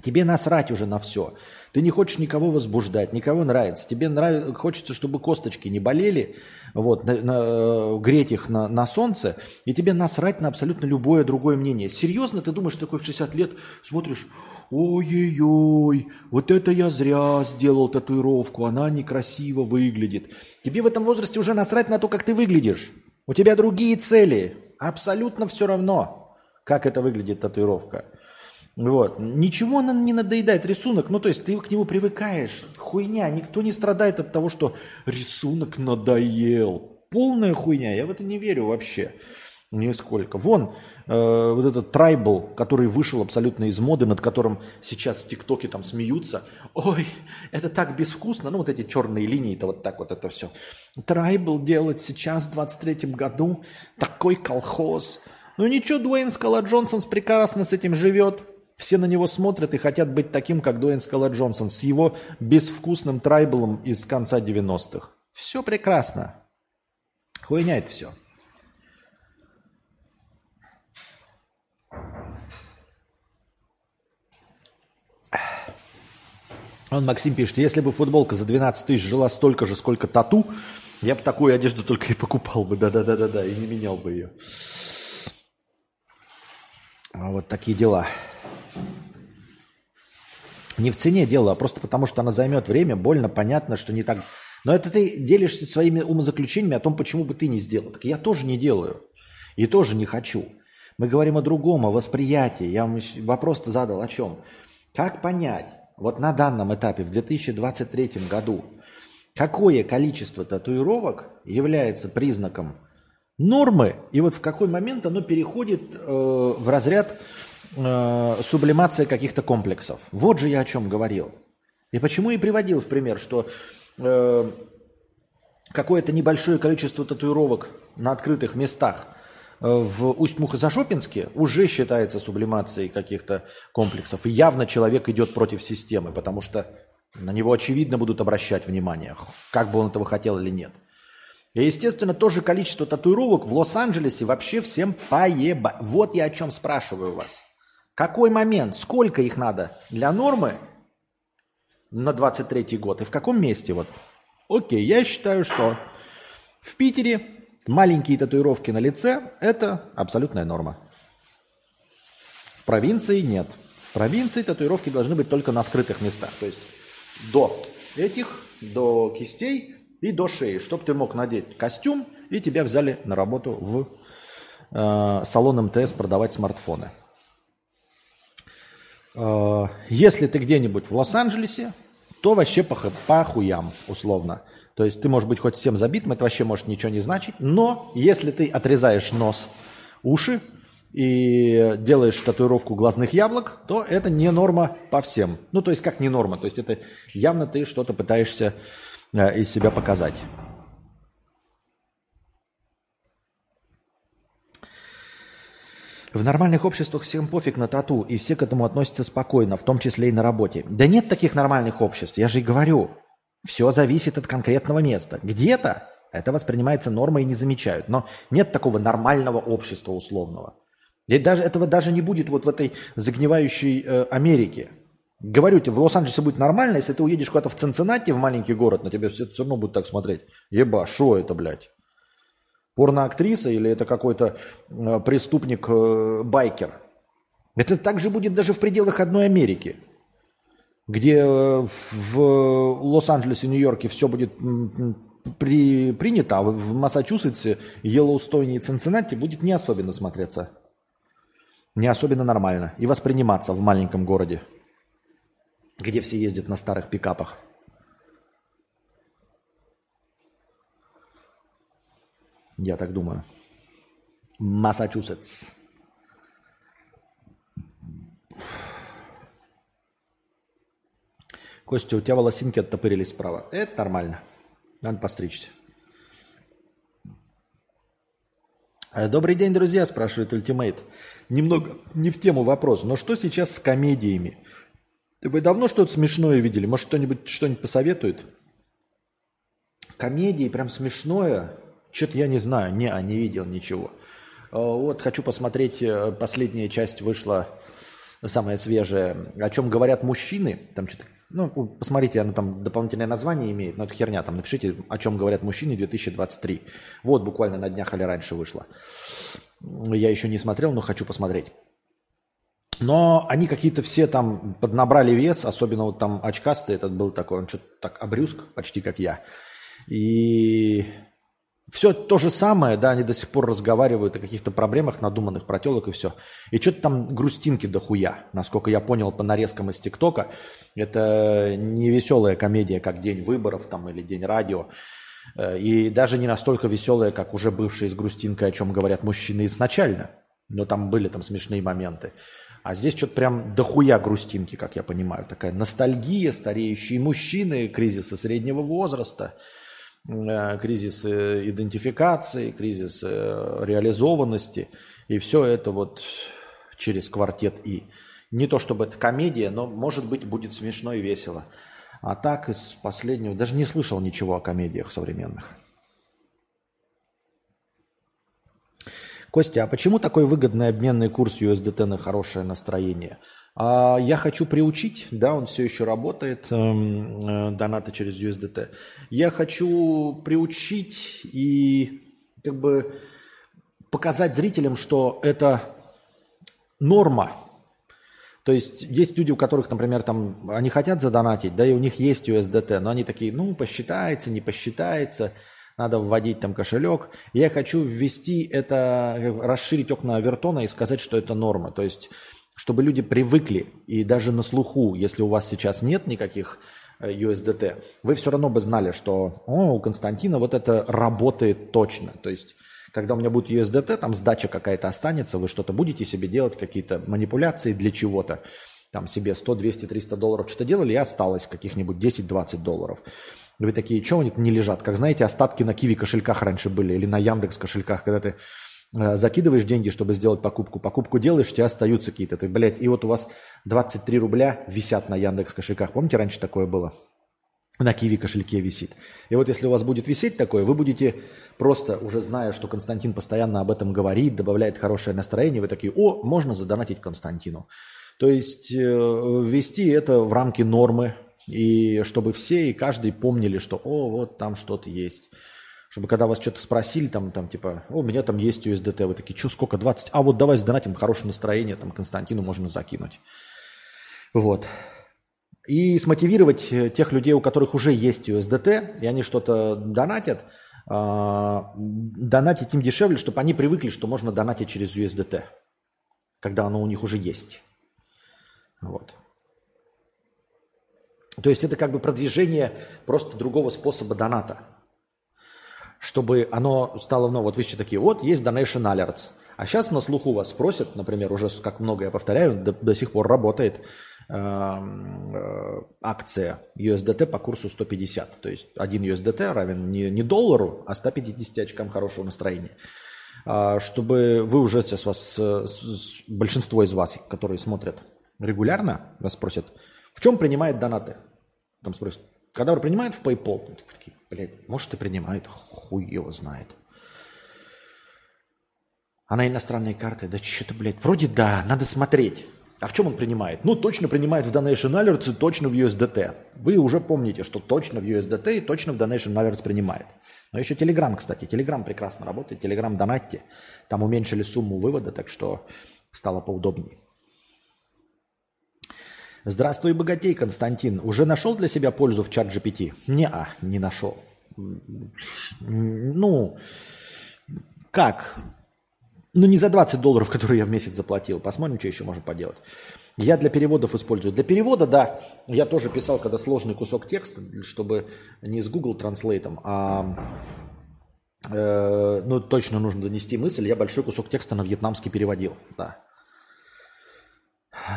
Тебе насрать уже на все. Ты не хочешь никого возбуждать, никого нравится. Тебе нравится, хочется, чтобы косточки не болели, вот, на, на, греть их на, на солнце, и тебе насрать на абсолютно любое другое мнение. Серьезно, ты думаешь, такой в 60 лет смотришь, ой-ой-ой, вот это я зря сделал татуировку, она некрасиво выглядит. Тебе в этом возрасте уже насрать на то, как ты выглядишь. У тебя другие цели. Абсолютно все равно, как это выглядит татуировка. Вот. Ничего она не надоедает. Рисунок, ну то есть ты к нему привыкаешь. Хуйня. Никто не страдает от того, что рисунок надоел. Полная хуйня. Я в это не верю вообще. Нисколько. Вон, э, вот этот трайбл, который вышел абсолютно из моды, над которым сейчас в ТикТоке там смеются. Ой, это так безвкусно. Ну, вот эти черные линии-то вот так вот это все. Трайбл делать сейчас, в 23-м году, такой колхоз. Ну ничего, Дуэйн Скала Джонсон прекрасно с этим живет. Все на него смотрят и хотят быть таким, как Дуэйн Скала Джонсон, с его безвкусным трайблом из конца 90-х. Все прекрасно. Хуйня это все. Он Максим пишет, если бы футболка за 12 тысяч жила столько же, сколько тату, я бы такую одежду только и покупал бы, да-да-да-да-да, и не менял бы ее. Вот такие дела. Не в цене дело, а просто потому, что она займет время, больно, понятно, что не так. Но это ты делишься своими умозаключениями о том, почему бы ты не сделал. Так я тоже не делаю. И тоже не хочу. Мы говорим о другом, о восприятии. Я вам вопрос-то задал о чем. Как понять, вот на данном этапе, в 2023 году, какое количество татуировок является признаком нормы, и вот в какой момент оно переходит э, в разряд э, сублимации каких-то комплексов. Вот же я о чем говорил. И почему и приводил в пример, что э, какое-то небольшое количество татуировок на открытых местах э, в Усть-Мухозашопинске уже считается сублимацией каких-то комплексов. И явно человек идет против системы, потому что на него очевидно будут обращать внимание, как бы он этого хотел или нет. И, естественно, тоже количество татуировок в Лос-Анджелесе вообще всем поеба. Вот я о чем спрашиваю вас. Какой момент, сколько их надо для нормы на 23 год и в каком месте? Вот. Окей, я считаю, что в Питере маленькие татуировки на лице – это абсолютная норма. В провинции нет. В провинции татуировки должны быть только на скрытых местах. То есть до этих, до кистей и до шеи, чтобы ты мог надеть костюм, и тебя взяли на работу в э, салон МТС продавать смартфоны. Э, если ты где-нибудь в Лос-Анджелесе, то вообще по, по хуям, условно. То есть ты можешь быть хоть всем забитым, это вообще может ничего не значить, но если ты отрезаешь нос, уши и делаешь татуировку глазных яблок, то это не норма по всем. Ну, то есть как не норма, то есть это явно ты что-то пытаешься Э, из себя показать. В нормальных обществах всем пофиг на тату, и все к этому относятся спокойно, в том числе и на работе. Да нет таких нормальных обществ, я же и говорю. Все зависит от конкретного места. Где-то это воспринимается нормой и не замечают. Но нет такого нормального общества условного. И даже, этого даже не будет вот в этой загнивающей э, Америке. Говорю тебе, в Лос-Анджелесе будет нормально, если ты уедешь куда-то в Цинциннати, в маленький город, на тебя все, все равно будут так смотреть. Еба, что это, блядь? Порноактриса или это какой-то э, преступник-байкер? Э, это также будет даже в пределах одной Америки, где э, в Лос-Анджелесе, Нью-Йорке все будет при, принято, а в Массачусетсе, Йеллоустоне и Цинциннати будет не особенно смотреться. Не особенно нормально. И восприниматься в маленьком городе, где все ездят на старых пикапах. Я так думаю. Массачусетс. Костя, у тебя волосинки оттопырились справа. Это нормально. Надо постричься. Э, добрый день, друзья, спрашивает Ультимейт. Немного не в тему вопрос, но что сейчас с комедиями? Вы давно что-то смешное видели? Может, кто-нибудь что-нибудь посоветует? Комедии прям смешное? Что-то я не знаю. Не, не видел ничего. Э, вот хочу посмотреть, э, последняя часть вышла, самая свежая, о чем говорят мужчины. Там что-то ну, посмотрите, она там дополнительное название имеет, но это херня. Там напишите, о чем говорят мужчины 2023. Вот буквально на днях или раньше вышло. Я еще не смотрел, но хочу посмотреть. Но они какие-то все там поднабрали вес, особенно вот там очкастый этот был такой, он что-то так обрюзг, почти как я. И все то же самое, да, они до сих пор разговаривают о каких-то проблемах надуманных про телок и все. И что-то там грустинки дохуя, насколько я понял по нарезкам из ТикТока. Это не веселая комедия, как День выборов там или День радио. Э, и даже не настолько веселая, как уже бывшая с грустинкой, о чем говорят мужчины изначально. Но там были там смешные моменты. А здесь что-то прям дохуя грустинки, как я понимаю. Такая ностальгия, стареющие мужчины, кризисы среднего возраста – кризис идентификации, кризис реализованности. И все это вот через квартет И. Не то чтобы это комедия, но может быть будет смешно и весело. А так из последнего, даже не слышал ничего о комедиях современных. Костя, а почему такой выгодный обменный курс USDT на хорошее настроение? А я хочу приучить, да, он все еще работает, эм, э, донаты через USDT. Я хочу приучить и как бы показать зрителям, что это норма. То есть есть люди, у которых, например, там, они хотят задонатить, да, и у них есть USDT, но они такие, ну, посчитается, не посчитается, надо вводить там кошелек. Я хочу ввести это, расширить окна Авертона и сказать, что это норма. То есть чтобы люди привыкли, и даже на слуху, если у вас сейчас нет никаких э, USDT, вы все равно бы знали, что О, у Константина вот это работает точно. То есть, когда у меня будет USDT, там сдача какая-то останется, вы что-то будете себе делать, какие-то манипуляции для чего-то. Там себе 100, 200, 300 долларов что-то делали, и осталось каких-нибудь 10-20 долларов. Вы такие, что они не лежат? Как знаете, остатки на Киви кошельках раньше были, или на Яндекс кошельках, когда ты Э, закидываешь деньги, чтобы сделать покупку, покупку делаешь, у тебя остаются какие-то. Ты, блядь, и вот у вас 23 рубля висят на Яндекс кошельках. Помните, раньше такое было? На Киви кошельке висит. И вот если у вас будет висеть такое, вы будете просто, уже зная, что Константин постоянно об этом говорит, добавляет хорошее настроение, вы такие, о, можно задонатить Константину. То есть э, ввести это в рамки нормы, и чтобы все и каждый помнили, что, о, вот там что-то есть. Чтобы когда вас что-то спросили, там, там типа, у меня там есть USDT, вы такие, что, сколько, 20? А вот давай сдонатим, хорошее настроение, там Константину можно закинуть. Вот. И смотивировать э, тех людей, у которых уже есть USDT, и они что-то донатят, э, донатить им дешевле, чтобы они привыкли, что можно донатить через USDT, когда оно у них уже есть. Вот. То есть это как бы продвижение просто другого способа доната чтобы оно стало, ну, вот вы еще такие, вот есть Donation Alerts. А сейчас на слуху вас спросят, например, уже как много я повторяю, до, до сих пор работает эм, э, акция USDT по курсу 150. То есть один USDT равен не, не доллару, а 150 очкам хорошего настроения. А, чтобы вы уже сейчас вас, с, с, большинство из вас, которые смотрят регулярно, вас спросят, в чем принимает донаты? Там спросят, когда принимает в PayPal? Такие, Блядь, может и принимает, хуй его знает. А на иностранные карты, да что-то, блядь, вроде да, надо смотреть. А в чем он принимает? Ну, точно принимает в Donation Alerts и точно в USDT. Вы уже помните, что точно в USDT и точно в Donation Alerts принимает. Но еще Telegram, кстати. Telegram прекрасно работает. Telegram донатьте. Там уменьшили сумму вывода, так что стало поудобнее. Здравствуй, богатей, Константин. Уже нашел для себя пользу в чат GPT? Не-а, не нашел. Ну, как? Ну, не за 20 долларов, которые я в месяц заплатил. Посмотрим, что еще можно поделать. Я для переводов использую. Для перевода, да, я тоже писал, когда сложный кусок текста, чтобы не с Google Translate, а э, ну, точно нужно донести мысль. Я большой кусок текста на вьетнамский переводил, да.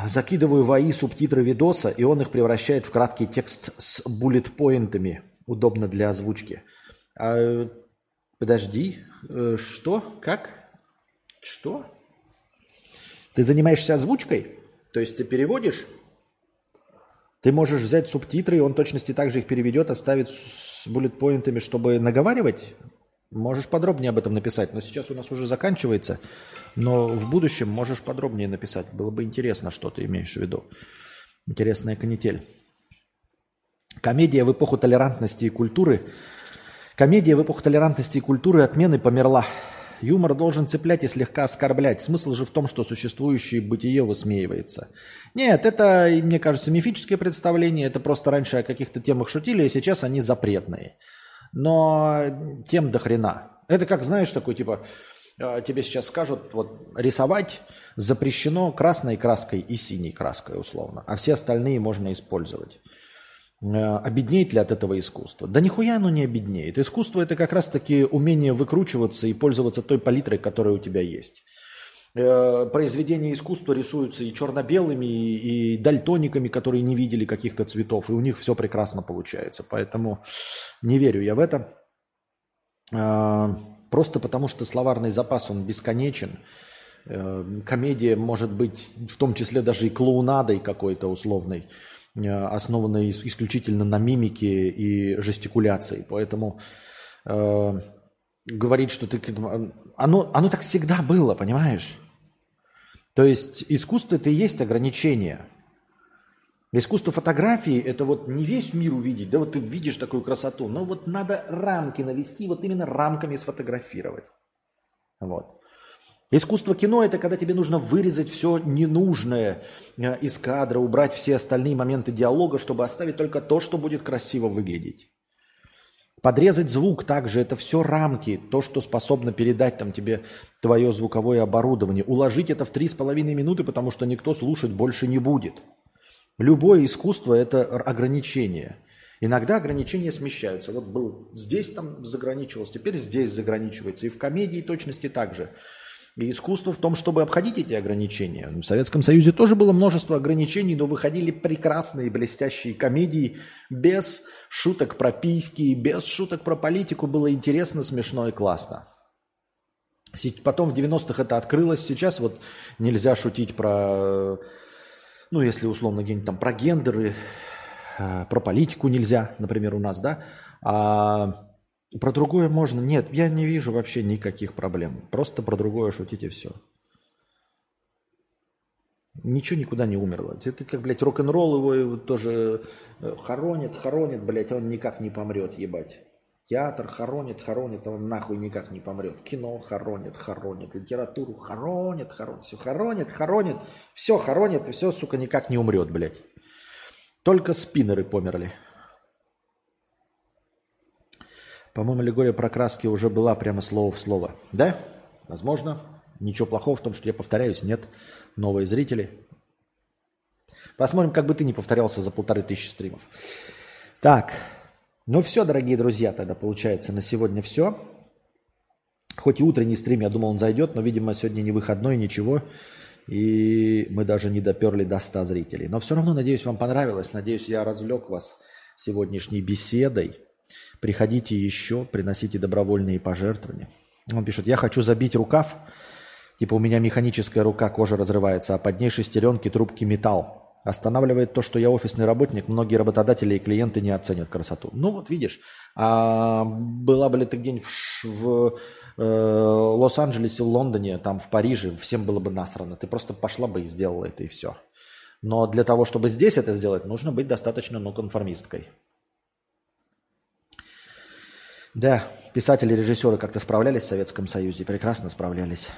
Закидываю в АИ субтитры видоса, и он их превращает в краткий текст с буллет-поинтами. Удобно для озвучки. А, подожди, э, что? Как? Что? Ты занимаешься озвучкой? То есть ты переводишь? Ты можешь взять субтитры, и он точности также их переведет, оставит с буллет-поинтами, чтобы наговаривать? Можешь подробнее об этом написать, но сейчас у нас уже заканчивается. Но в будущем можешь подробнее написать. Было бы интересно, что ты имеешь в виду. Интересная канитель. Комедия в эпоху толерантности и культуры. Комедия в эпоху толерантности и культуры отмены померла. Юмор должен цеплять и слегка оскорблять. Смысл же в том, что существующее бытие высмеивается. Нет, это, мне кажется, мифическое представление. Это просто раньше о каких-то темах шутили, а сейчас они запретные но тем до хрена. Это как, знаешь, такой типа, э, тебе сейчас скажут, вот рисовать запрещено красной краской и синей краской условно, а все остальные можно использовать. Э, обеднеет ли от этого искусство? Да нихуя оно не обеднеет. Искусство это как раз-таки умение выкручиваться и пользоваться той палитрой, которая у тебя есть. Э, произведения искусства рисуются и черно-белыми, и, и дальтониками, которые не видели каких-то цветов, и у них все прекрасно получается. Поэтому не верю я в это. Э, просто потому что словарный запас, он бесконечен. Э, комедия может быть в том числе даже и клоунадой какой-то условной, основанной исключительно на мимике и жестикуляции. Поэтому говорить, что ты... Оно, оно так всегда было, понимаешь? То есть искусство это и есть ограничение. Искусство фотографии – это вот не весь мир увидеть, да вот ты видишь такую красоту, но вот надо рамки навести, вот именно рамками сфотографировать. Вот. Искусство кино – это когда тебе нужно вырезать все ненужное э, из кадра, убрать все остальные моменты диалога, чтобы оставить только то, что будет красиво выглядеть. Подрезать звук также, это все рамки, то, что способно передать там тебе твое звуковое оборудование. Уложить это в три с половиной минуты, потому что никто слушать больше не будет. Любое искусство – это ограничение. Иногда ограничения смещаются. Вот был здесь там заграничивалось, теперь здесь заграничивается. И в комедии точности также. И искусство в том, чтобы обходить эти ограничения. В Советском Союзе тоже было множество ограничений, но выходили прекрасные блестящие комедии без шуток про письки, без шуток про политику. Было интересно, смешно и классно. Потом в 90-х это открылось. Сейчас вот нельзя шутить про, ну, если условно где-нибудь там про гендеры, э, про политику нельзя, например, у нас, да. А про другое можно? Нет, я не вижу вообще никаких проблем. Просто про другое шутите все. Ничего никуда не умерло. Это как, блядь, рок-н-ролл его тоже э, хоронит, хоронит, блядь, он никак не помрет, ебать. Театр хоронит, хоронит, а он нахуй никак не помрет. Кино хоронит, хоронит, литературу хоронит, хоронит, все хоронит, хоронит, все хоронит, и все, сука, никак не умрет, блядь. Только спиннеры померли. По-моему, аллегория про краски уже была прямо слово в слово. Да? Возможно. Ничего плохого в том, что я повторяюсь. Нет. Новые зрители. Посмотрим, как бы ты не повторялся за полторы тысячи стримов. Так. Ну все, дорогие друзья, тогда получается на сегодня все. Хоть и утренний стрим, я думал, он зайдет, но, видимо, сегодня не выходной, ничего. И мы даже не доперли до 100 зрителей. Но все равно, надеюсь, вам понравилось. Надеюсь, я развлек вас сегодняшней беседой. Приходите еще, приносите добровольные пожертвования. Он пишет, я хочу забить рукав, типа у меня механическая рука, кожа разрывается, а под ней шестеренки, трубки, металл. Останавливает то, что я офисный работник, многие работодатели и клиенты не оценят красоту. Ну вот видишь, а была бы ли ты где-нибудь в, в э, Лос-Анджелесе, в Лондоне, там в Париже, всем было бы насрано. Ты просто пошла бы и сделала это, и все. Но для того, чтобы здесь это сделать, нужно быть достаточно, ну, конформисткой. Да, писатели, режиссеры как-то справлялись в Советском Союзе, прекрасно справлялись.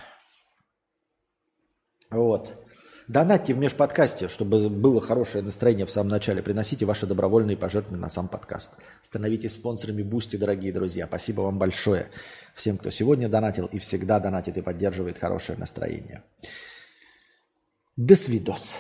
Вот. Донатьте в межподкасте, чтобы было хорошее настроение в самом начале. Приносите ваши добровольные пожертвования на сам подкаст. Становитесь спонсорами Бусти, дорогие друзья. Спасибо вам большое. Всем, кто сегодня донатил и всегда донатит и поддерживает хорошее настроение. До свидос.